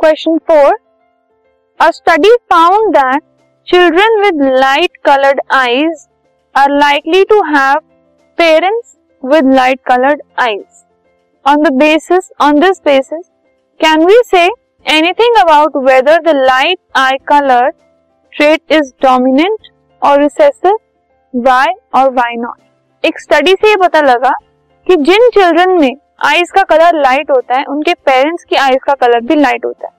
Question four a study found that children with light coloured eyes are likely to have parents with light coloured eyes on the basis on this basis can we say anything about whether the light eye colour trait is dominant और recessive why और why not एक study से ये पता लगा कि जिन children में आईज का कलर लाइट होता है, उनके पेरेंट्स की आईज का कलर भी लाइट होता है।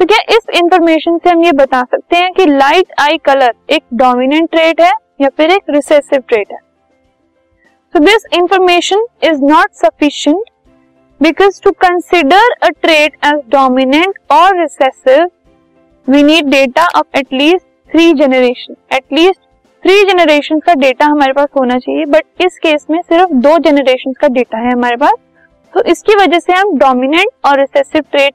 तो क्या इस इंफॉर्मेशन से हम ये बता सकते हैं कि लाइट आई कलर एक डोमिनेंट ट्रेट है या फिर एक रिसेसिव ट्रेट है। So this information is not sufficient because to consider a trait as dominant और recessive we need data of at least three generation at least three generation का data हमारे पास होना चाहिए बट इस केस में सिर्फ़ दो जनरेशन का डेटा है हमारे पास। तो इसकी वजह से हम डोमिनेंट और recessive trait